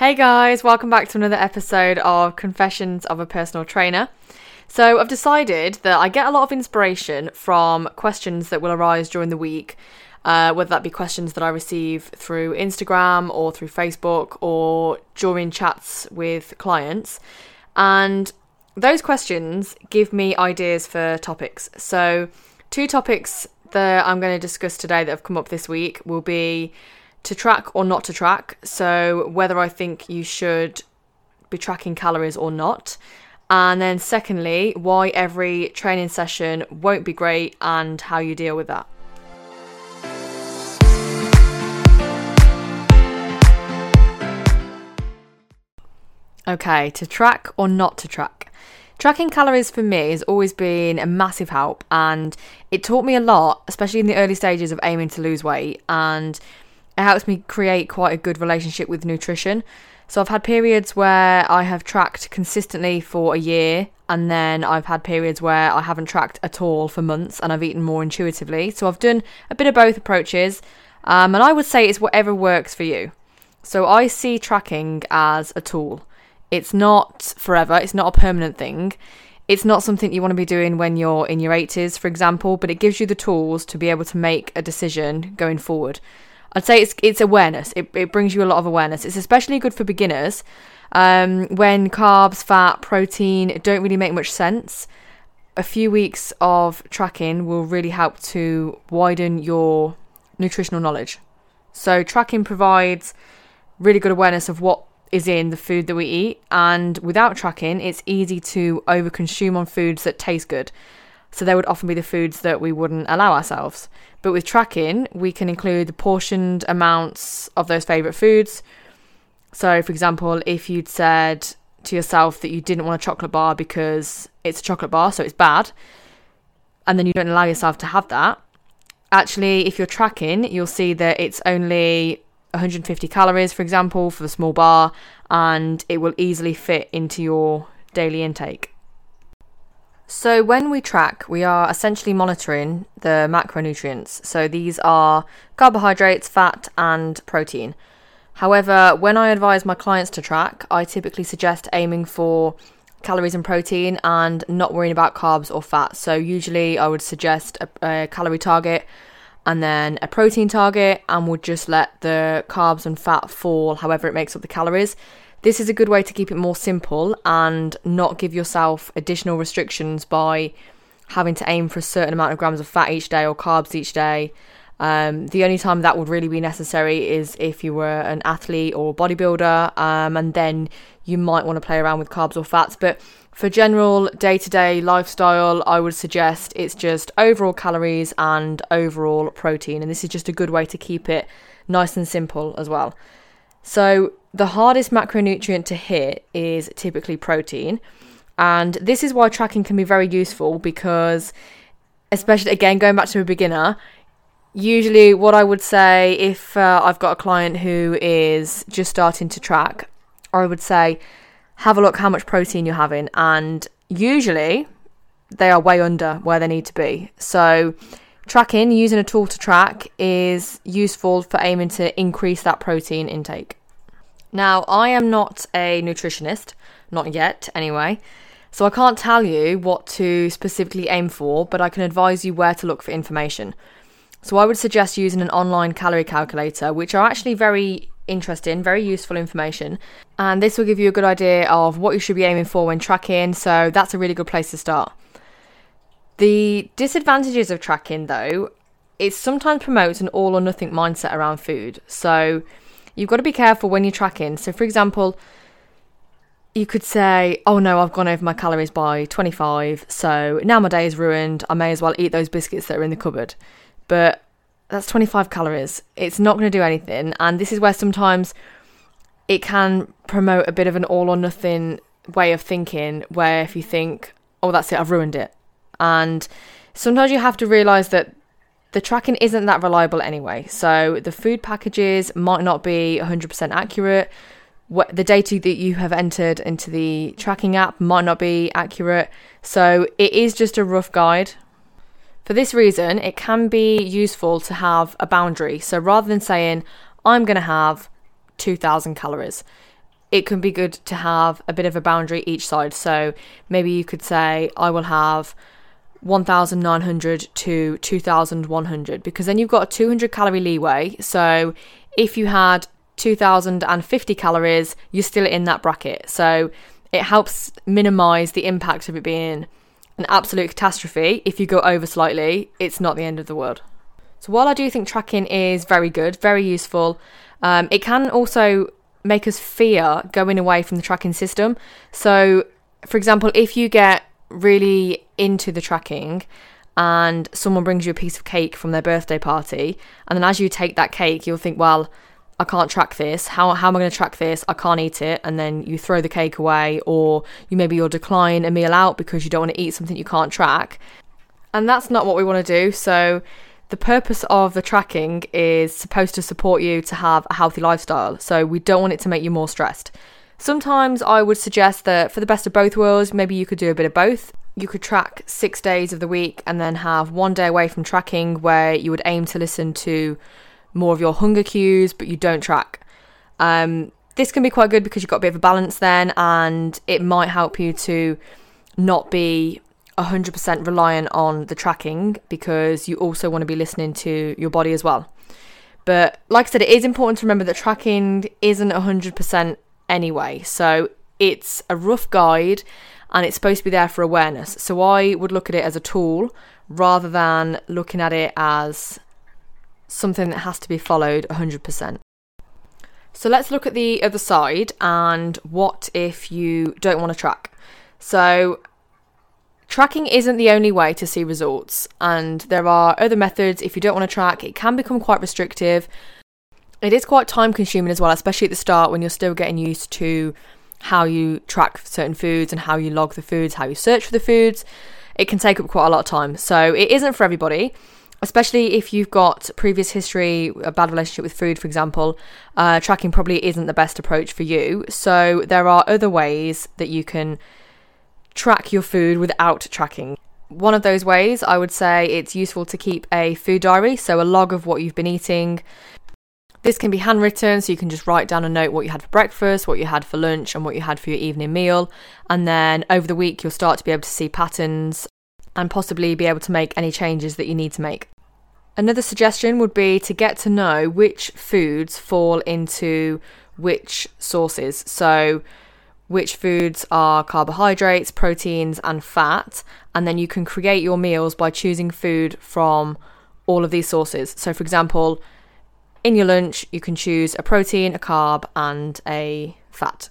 Hey guys, welcome back to another episode of Confessions of a Personal Trainer. So, I've decided that I get a lot of inspiration from questions that will arise during the week, uh, whether that be questions that I receive through Instagram or through Facebook or during chats with clients. And those questions give me ideas for topics. So, two topics that I'm going to discuss today that have come up this week will be to track or not to track. So, whether I think you should be tracking calories or not. And then, secondly, why every training session won't be great and how you deal with that. Okay, to track or not to track. Tracking calories for me has always been a massive help and it taught me a lot, especially in the early stages of aiming to lose weight. And it helps me create quite a good relationship with nutrition. So I've had periods where I have tracked consistently for a year, and then I've had periods where I haven't tracked at all for months and I've eaten more intuitively. So I've done a bit of both approaches, um, and I would say it's whatever works for you. So I see tracking as a tool. It's not forever, it's not a permanent thing. It's not something you want to be doing when you're in your 80s, for example, but it gives you the tools to be able to make a decision going forward. I'd say it's it's awareness. It it brings you a lot of awareness. It's especially good for beginners um, when carbs, fat, protein don't really make much sense. A few weeks of tracking will really help to widen your nutritional knowledge. So tracking provides really good awareness of what is in the food that we eat, and without tracking, it's easy to overconsume on foods that taste good. So they would often be the foods that we wouldn't allow ourselves. But with tracking, we can include the portioned amounts of those favourite foods. So, for example, if you'd said to yourself that you didn't want a chocolate bar because it's a chocolate bar, so it's bad, and then you don't allow yourself to have that, actually, if you're tracking, you'll see that it's only 150 calories, for example, for the small bar, and it will easily fit into your daily intake. So, when we track, we are essentially monitoring the macronutrients. So, these are carbohydrates, fat, and protein. However, when I advise my clients to track, I typically suggest aiming for calories and protein and not worrying about carbs or fat. So, usually I would suggest a, a calorie target and then a protein target, and would just let the carbs and fat fall however it makes up the calories. This is a good way to keep it more simple and not give yourself additional restrictions by having to aim for a certain amount of grams of fat each day or carbs each day. Um, the only time that would really be necessary is if you were an athlete or bodybuilder, um, and then you might want to play around with carbs or fats. But for general day to day lifestyle, I would suggest it's just overall calories and overall protein. And this is just a good way to keep it nice and simple as well. So, the hardest macronutrient to hit is typically protein. And this is why tracking can be very useful because, especially again, going back to a beginner, usually what I would say if uh, I've got a client who is just starting to track, I would say, have a look how much protein you're having. And usually they are way under where they need to be. So, tracking, using a tool to track, is useful for aiming to increase that protein intake. Now, I am not a nutritionist, not yet anyway, so I can't tell you what to specifically aim for, but I can advise you where to look for information. So I would suggest using an online calorie calculator, which are actually very interesting, very useful information. And this will give you a good idea of what you should be aiming for when tracking, so that's a really good place to start. The disadvantages of tracking, though, it sometimes promotes an all or nothing mindset around food. So You've got to be careful when you're tracking. So, for example, you could say, oh no, I've gone over my calories by 25, so now my day is ruined. I may as well eat those biscuits that are in the cupboard. But that's 25 calories. It's not going to do anything. And this is where sometimes it can promote a bit of an all or nothing way of thinking, where if you think, oh, that's it, I've ruined it. And sometimes you have to realize that the tracking isn't that reliable anyway. So the food packages might not be 100% accurate. The data that you have entered into the tracking app might not be accurate. So it is just a rough guide. For this reason, it can be useful to have a boundary. So rather than saying, I'm going to have 2000 calories, it can be good to have a bit of a boundary each side. So maybe you could say, I will have 1900 to 2100 because then you've got a 200 calorie leeway. So if you had 2050 calories, you're still in that bracket. So it helps minimize the impact of it being an absolute catastrophe. If you go over slightly, it's not the end of the world. So while I do think tracking is very good, very useful, um, it can also make us fear going away from the tracking system. So, for example, if you get really into the tracking and someone brings you a piece of cake from their birthday party, and then as you take that cake, you'll think, well, I can't track this. How, how am I going to track this? I can't eat it. And then you throw the cake away, or you maybe you'll decline a meal out because you don't want to eat something you can't track. And that's not what we want to do. So, the purpose of the tracking is supposed to support you to have a healthy lifestyle. So, we don't want it to make you more stressed. Sometimes I would suggest that for the best of both worlds, maybe you could do a bit of both. You could track six days of the week and then have one day away from tracking where you would aim to listen to more of your hunger cues, but you don't track. Um, this can be quite good because you've got a bit of a balance then, and it might help you to not be 100% reliant on the tracking because you also want to be listening to your body as well. But like I said, it is important to remember that tracking isn't 100% anyway. So it's a rough guide and it's supposed to be there for awareness. So I would look at it as a tool rather than looking at it as something that has to be followed 100%. So let's look at the other side and what if you don't want to track. So tracking isn't the only way to see results and there are other methods if you don't want to track it can become quite restrictive. It is quite time consuming as well, especially at the start when you're still getting used to how you track certain foods and how you log the foods, how you search for the foods. It can take up quite a lot of time. So it isn't for everybody especially if you've got previous history, a bad relationship with food, for example, uh, tracking probably isn't the best approach for you. So there are other ways that you can track your food without tracking. One of those ways, I would say it's useful to keep a food diary, so a log of what you've been eating. This can be handwritten, so you can just write down a note what you had for breakfast, what you had for lunch, and what you had for your evening meal. And then over the week, you'll start to be able to see patterns and possibly be able to make any changes that you need to make. Another suggestion would be to get to know which foods fall into which sources. So, which foods are carbohydrates, proteins, and fat, and then you can create your meals by choosing food from all of these sources. So, for example, in your lunch, you can choose a protein, a carb, and a fat.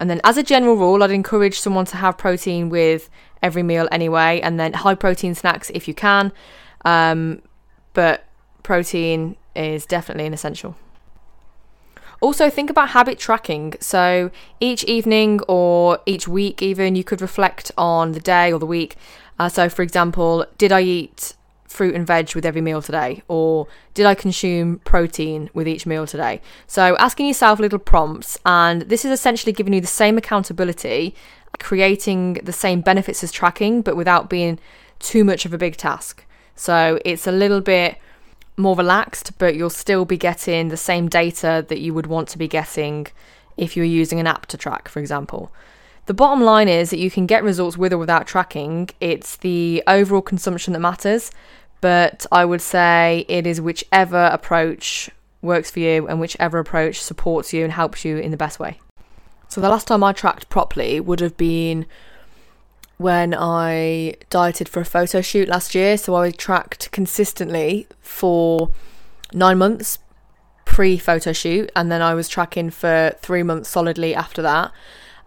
And then, as a general rule, I'd encourage someone to have protein with every meal anyway, and then high protein snacks if you can. Um, but protein is definitely an essential. Also, think about habit tracking. So, each evening or each week, even, you could reflect on the day or the week. Uh, so, for example, did I eat fruit and veg with every meal today? Or did I consume protein with each meal today? So, asking yourself little prompts, and this is essentially giving you the same accountability creating the same benefits as tracking, but without being too much of a big task. So it's a little bit more relaxed, but you'll still be getting the same data that you would want to be getting if you were using an app to track, for example. The bottom line is that you can get results with or without tracking. It's the overall consumption that matters, but I would say it is whichever approach works for you and whichever approach supports you and helps you in the best way. So the last time I tracked properly would have been when I dieted for a photo shoot last year. So I tracked consistently for nine months pre photo shoot, and then I was tracking for three months solidly after that.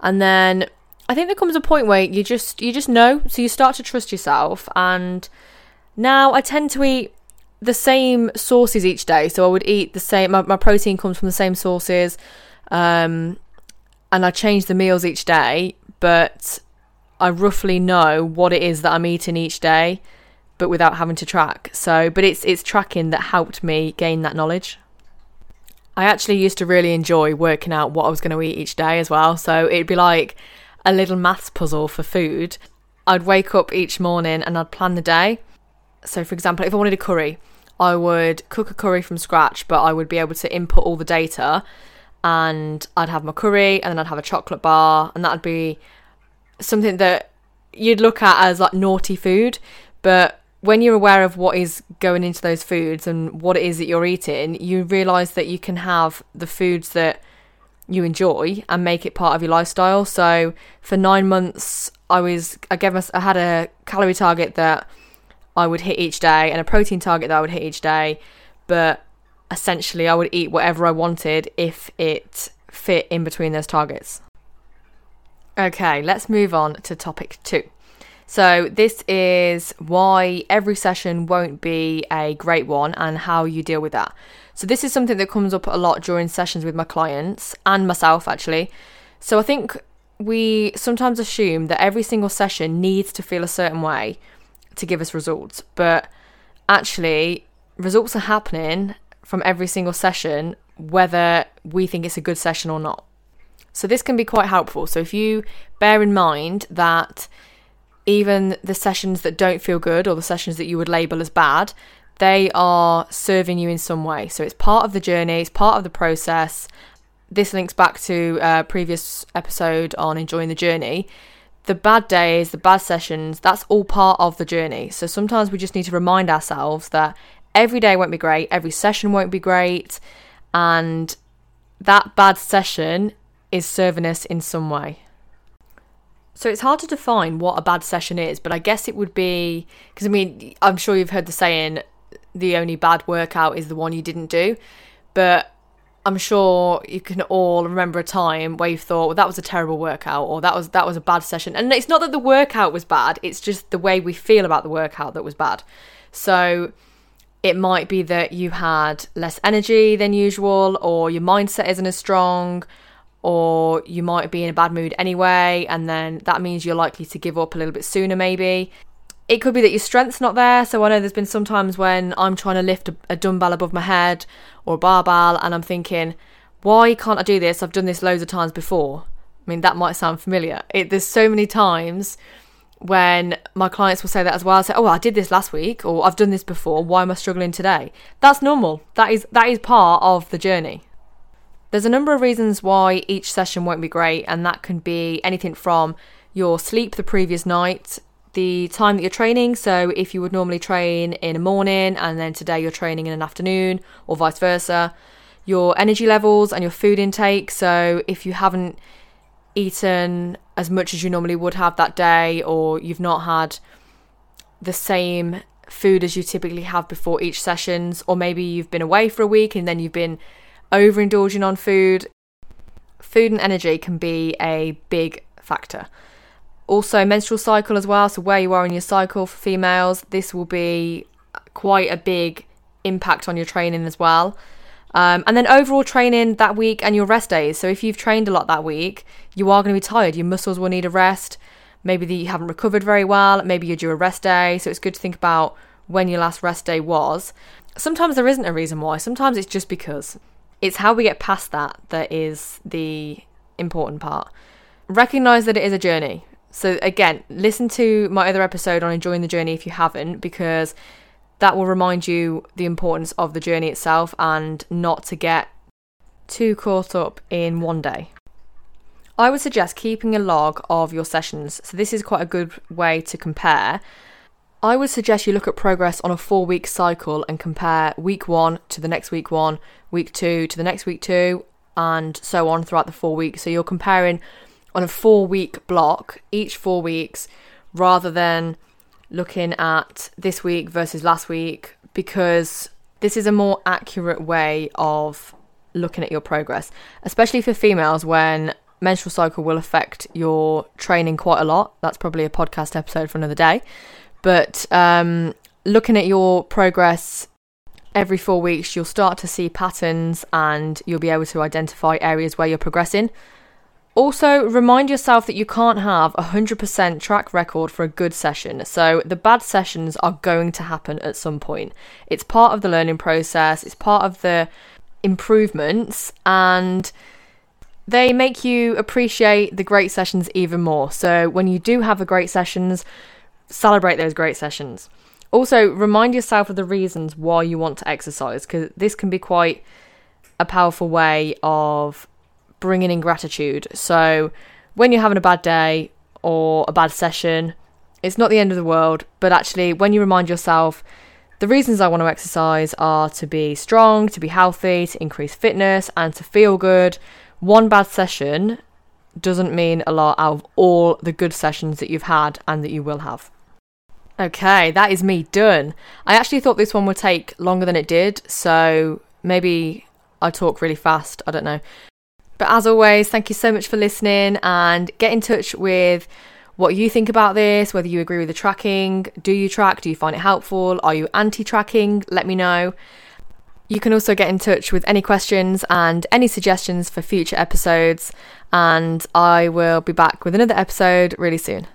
And then I think there comes a point where you just you just know, so you start to trust yourself. And now I tend to eat the same sources each day. So I would eat the same. My, my protein comes from the same sources. Um, and I change the meals each day, but I roughly know what it is that I'm eating each day, but without having to track. So, but it's it's tracking that helped me gain that knowledge. I actually used to really enjoy working out what I was going to eat each day as well. So it'd be like a little maths puzzle for food. I'd wake up each morning and I'd plan the day. So, for example, if I wanted a curry, I would cook a curry from scratch, but I would be able to input all the data and I'd have my curry and then I'd have a chocolate bar and that'd be something that you'd look at as like naughty food, but when you're aware of what is going into those foods and what it is that you're eating, you realize that you can have the foods that you enjoy and make it part of your lifestyle. So for nine months, I was I gave us I had a calorie target that I would hit each day and a protein target that I would hit each day, but essentially I would eat whatever I wanted if it fit in between those targets. Okay, let's move on to topic two. So, this is why every session won't be a great one and how you deal with that. So, this is something that comes up a lot during sessions with my clients and myself, actually. So, I think we sometimes assume that every single session needs to feel a certain way to give us results, but actually, results are happening from every single session, whether we think it's a good session or not. So, this can be quite helpful. So, if you bear in mind that even the sessions that don't feel good or the sessions that you would label as bad, they are serving you in some way. So, it's part of the journey, it's part of the process. This links back to a previous episode on enjoying the journey. The bad days, the bad sessions, that's all part of the journey. So, sometimes we just need to remind ourselves that every day won't be great, every session won't be great, and that bad session is serving us in some way. So it's hard to define what a bad session is, but I guess it would be because I mean, I'm sure you've heard the saying the only bad workout is the one you didn't do, but I'm sure you can all remember a time where you thought, well, that was a terrible workout, or that was that was a bad session. And it's not that the workout was bad; it's just the way we feel about the workout that was bad. So it might be that you had less energy than usual, or your mindset isn't as strong, or you might be in a bad mood anyway, and then that means you're likely to give up a little bit sooner, maybe. It could be that your strength's not there. So I know there's been some times when I'm trying to lift a, a dumbbell above my head or a barbell, and I'm thinking, why can't I do this? I've done this loads of times before. I mean, that might sound familiar. It, there's so many times when my clients will say that as well. I say, "Oh, I did this last week, or I've done this before. Why am I struggling today?" That's normal. That is that is part of the journey. There's a number of reasons why each session won't be great, and that can be anything from your sleep the previous night, the time that you're training. So, if you would normally train in a morning and then today you're training in an afternoon, or vice versa, your energy levels and your food intake. So, if you haven't eaten as much as you normally would have that day, or you've not had the same food as you typically have before each sessions, or maybe you've been away for a week and then you've been overindulging on food. Food and energy can be a big factor. Also, menstrual cycle as well. So, where you are in your cycle for females, this will be quite a big impact on your training as well. Um, and then overall training that week and your rest days. So if you've trained a lot that week, you are going to be tired. Your muscles will need a rest. Maybe you haven't recovered very well. Maybe you're due a rest day. So it's good to think about when your last rest day was. Sometimes there isn't a reason why. Sometimes it's just because. It's how we get past that that is the important part. Recognize that it is a journey. So again, listen to my other episode on enjoying the journey if you haven't, because that will remind you the importance of the journey itself and not to get too caught up in one day. I would suggest keeping a log of your sessions. So, this is quite a good way to compare. I would suggest you look at progress on a four week cycle and compare week one to the next week one, week two to the next week two, and so on throughout the four weeks. So, you're comparing on a four week block each four weeks rather than looking at this week versus last week because this is a more accurate way of looking at your progress, especially for females when menstrual cycle will affect your training quite a lot. That's probably a podcast episode for another day. But um, looking at your progress every four weeks, you'll start to see patterns and you'll be able to identify areas where you're progressing. Also, remind yourself that you can't have a 100% track record for a good session. So, the bad sessions are going to happen at some point. It's part of the learning process, it's part of the improvements, and they make you appreciate the great sessions even more. So, when you do have the great sessions, celebrate those great sessions. Also, remind yourself of the reasons why you want to exercise because this can be quite a powerful way of bringing in gratitude. So when you're having a bad day or a bad session, it's not the end of the world, but actually, when you remind yourself, the reasons I want to exercise are to be strong, to be healthy, to increase fitness, and to feel good. One bad session doesn't mean a lot out of all the good sessions that you've had and that you will have. Okay, that is me done. I actually thought this one would take longer than it did, so maybe I talk really fast. I don't know. But as always, thank you so much for listening and get in touch with what you think about this, whether you agree with the tracking. Do you track? Do you find it helpful? Are you anti tracking? Let me know. You can also get in touch with any questions and any suggestions for future episodes, and I will be back with another episode really soon.